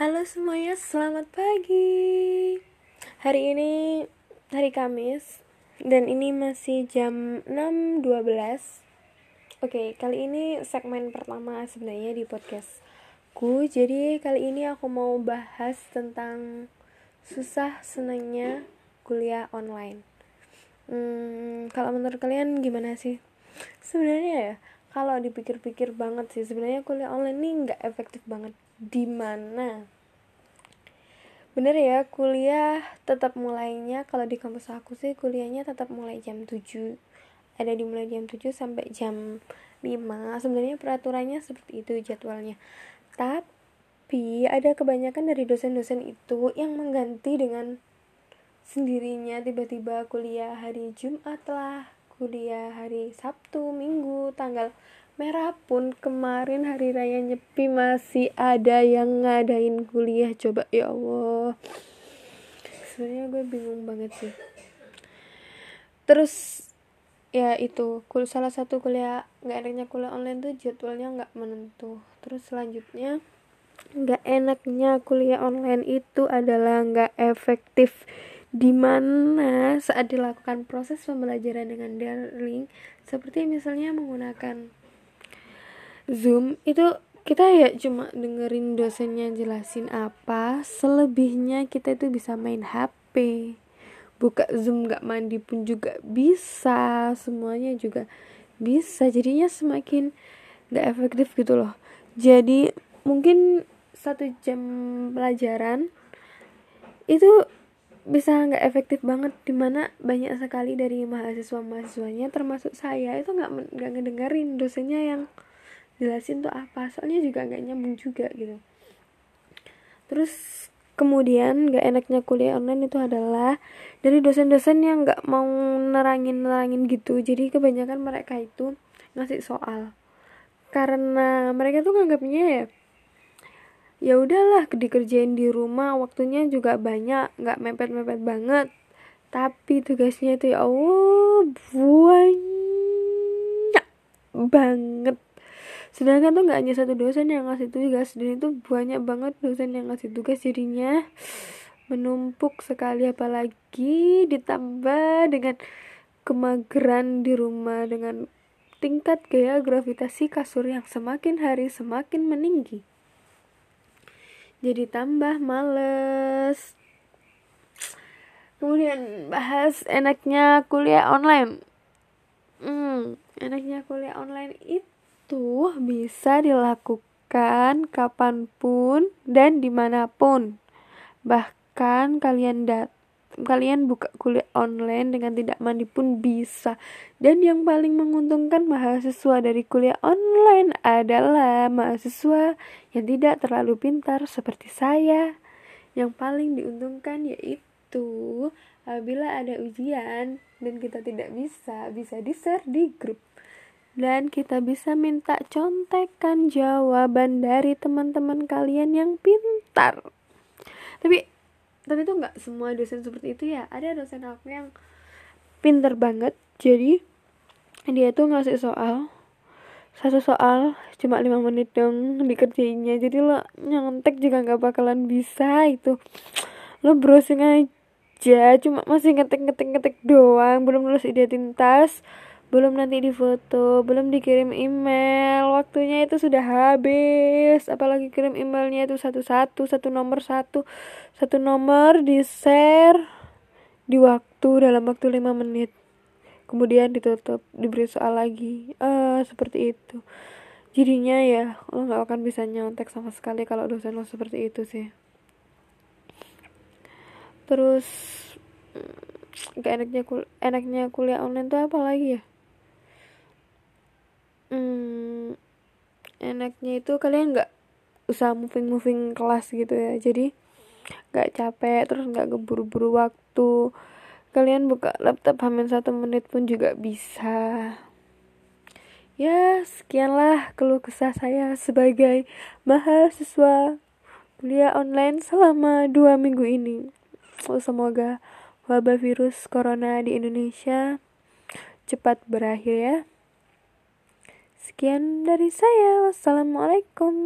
Halo semuanya, selamat pagi. Hari ini hari Kamis dan ini masih jam 6.12. Oke, kali ini segmen pertama sebenarnya di podcastku. Jadi kali ini aku mau bahas tentang susah senangnya kuliah online. Hmm, kalau menurut kalian gimana sih? Sebenarnya ya, kalau dipikir-pikir banget sih sebenarnya kuliah online ini nggak efektif banget. Di mana? Bener ya kuliah tetap mulainya kalau di kampus aku sih kuliahnya tetap mulai jam 7 ada dimulai jam 7 sampai jam 5 sebenarnya peraturannya seperti itu jadwalnya. Tapi ada kebanyakan dari dosen-dosen itu yang mengganti dengan sendirinya. Tiba-tiba kuliah hari Jumat lah kuliah hari Sabtu Minggu tanggal merah pun kemarin hari raya nyepi masih ada yang ngadain kuliah. Coba ya Allah. Sebenarnya gue bingung banget sih. Terus ya itu kul salah satu kuliah nggak enaknya kuliah online tuh jadwalnya nggak menentu. Terus selanjutnya nggak enaknya kuliah online itu adalah nggak efektif di mana saat dilakukan proses pembelajaran dengan daring seperti misalnya menggunakan Zoom itu kita ya cuma dengerin dosennya jelasin apa selebihnya kita itu bisa main HP buka Zoom gak mandi pun juga bisa semuanya juga bisa. Jadinya semakin gak efektif gitu loh. Jadi mungkin satu jam pelajaran itu bisa nggak efektif banget di mana banyak sekali dari mahasiswa mahasiswanya termasuk saya itu nggak nggak ngedengerin dosennya yang jelasin tuh apa. Soalnya juga nggak nyambung juga gitu. Terus kemudian nggak enaknya kuliah online itu adalah dari dosen-dosen yang nggak mau nerangin nerangin gitu. Jadi kebanyakan mereka itu ngasih soal. Karena mereka tuh nganggapnya ya ya udahlah dikerjain di rumah waktunya juga banyak nggak mepet mepet banget. Tapi tugasnya itu ya Allah banyak banget. Sedangkan tuh nggak hanya satu dosen yang ngasih tugas dan itu banyak banget dosen yang ngasih tugas jadinya. Menumpuk sekali apalagi ditambah dengan kemageran di rumah dengan tingkat gaya gravitasi kasur yang semakin hari semakin meninggi jadi tambah males kemudian bahas enaknya kuliah online hmm enaknya kuliah online itu bisa dilakukan kapan pun dan di mana pun. Bahkan kalian dat kalian buka kuliah online dengan tidak mandi pun bisa. Dan yang paling menguntungkan mahasiswa dari kuliah online adalah mahasiswa yang tidak terlalu pintar seperti saya. Yang paling diuntungkan yaitu apabila ada ujian dan kita tidak bisa, bisa di-share di grup dan kita bisa minta contekan jawaban dari teman-teman kalian yang pintar tapi tapi itu nggak semua dosen seperti itu ya. Ada dosen aku yang pintar banget. Jadi dia tuh ngasih soal satu soal cuma lima menit dong dikerjainnya. Jadi lo nyontek juga nggak bakalan bisa itu. Lo browsing aja cuma masih ngetik ngetik ngetik doang belum nulis ide tintas belum nanti difoto, belum dikirim email, waktunya itu sudah habis, apalagi kirim emailnya itu satu-satu, satu nomor satu, satu nomor di share di waktu dalam waktu lima menit, kemudian ditutup, diberi soal lagi, uh, seperti itu. Jadinya ya lo nggak akan bisa nyontek sama sekali kalau dosen lo seperti itu sih. Terus gak enaknya kul enaknya kuliah online tuh apa lagi ya? Enaknya itu kalian nggak usah moving moving kelas gitu ya. Jadi nggak capek terus nggak keburu-buru waktu. Kalian buka laptop hamil satu menit pun juga bisa. Ya sekianlah keluh kesah saya sebagai mahasiswa kuliah online selama dua minggu ini. Semoga wabah virus corona di Indonesia cepat berakhir ya Sekian dari saya. Wassalamualaikum.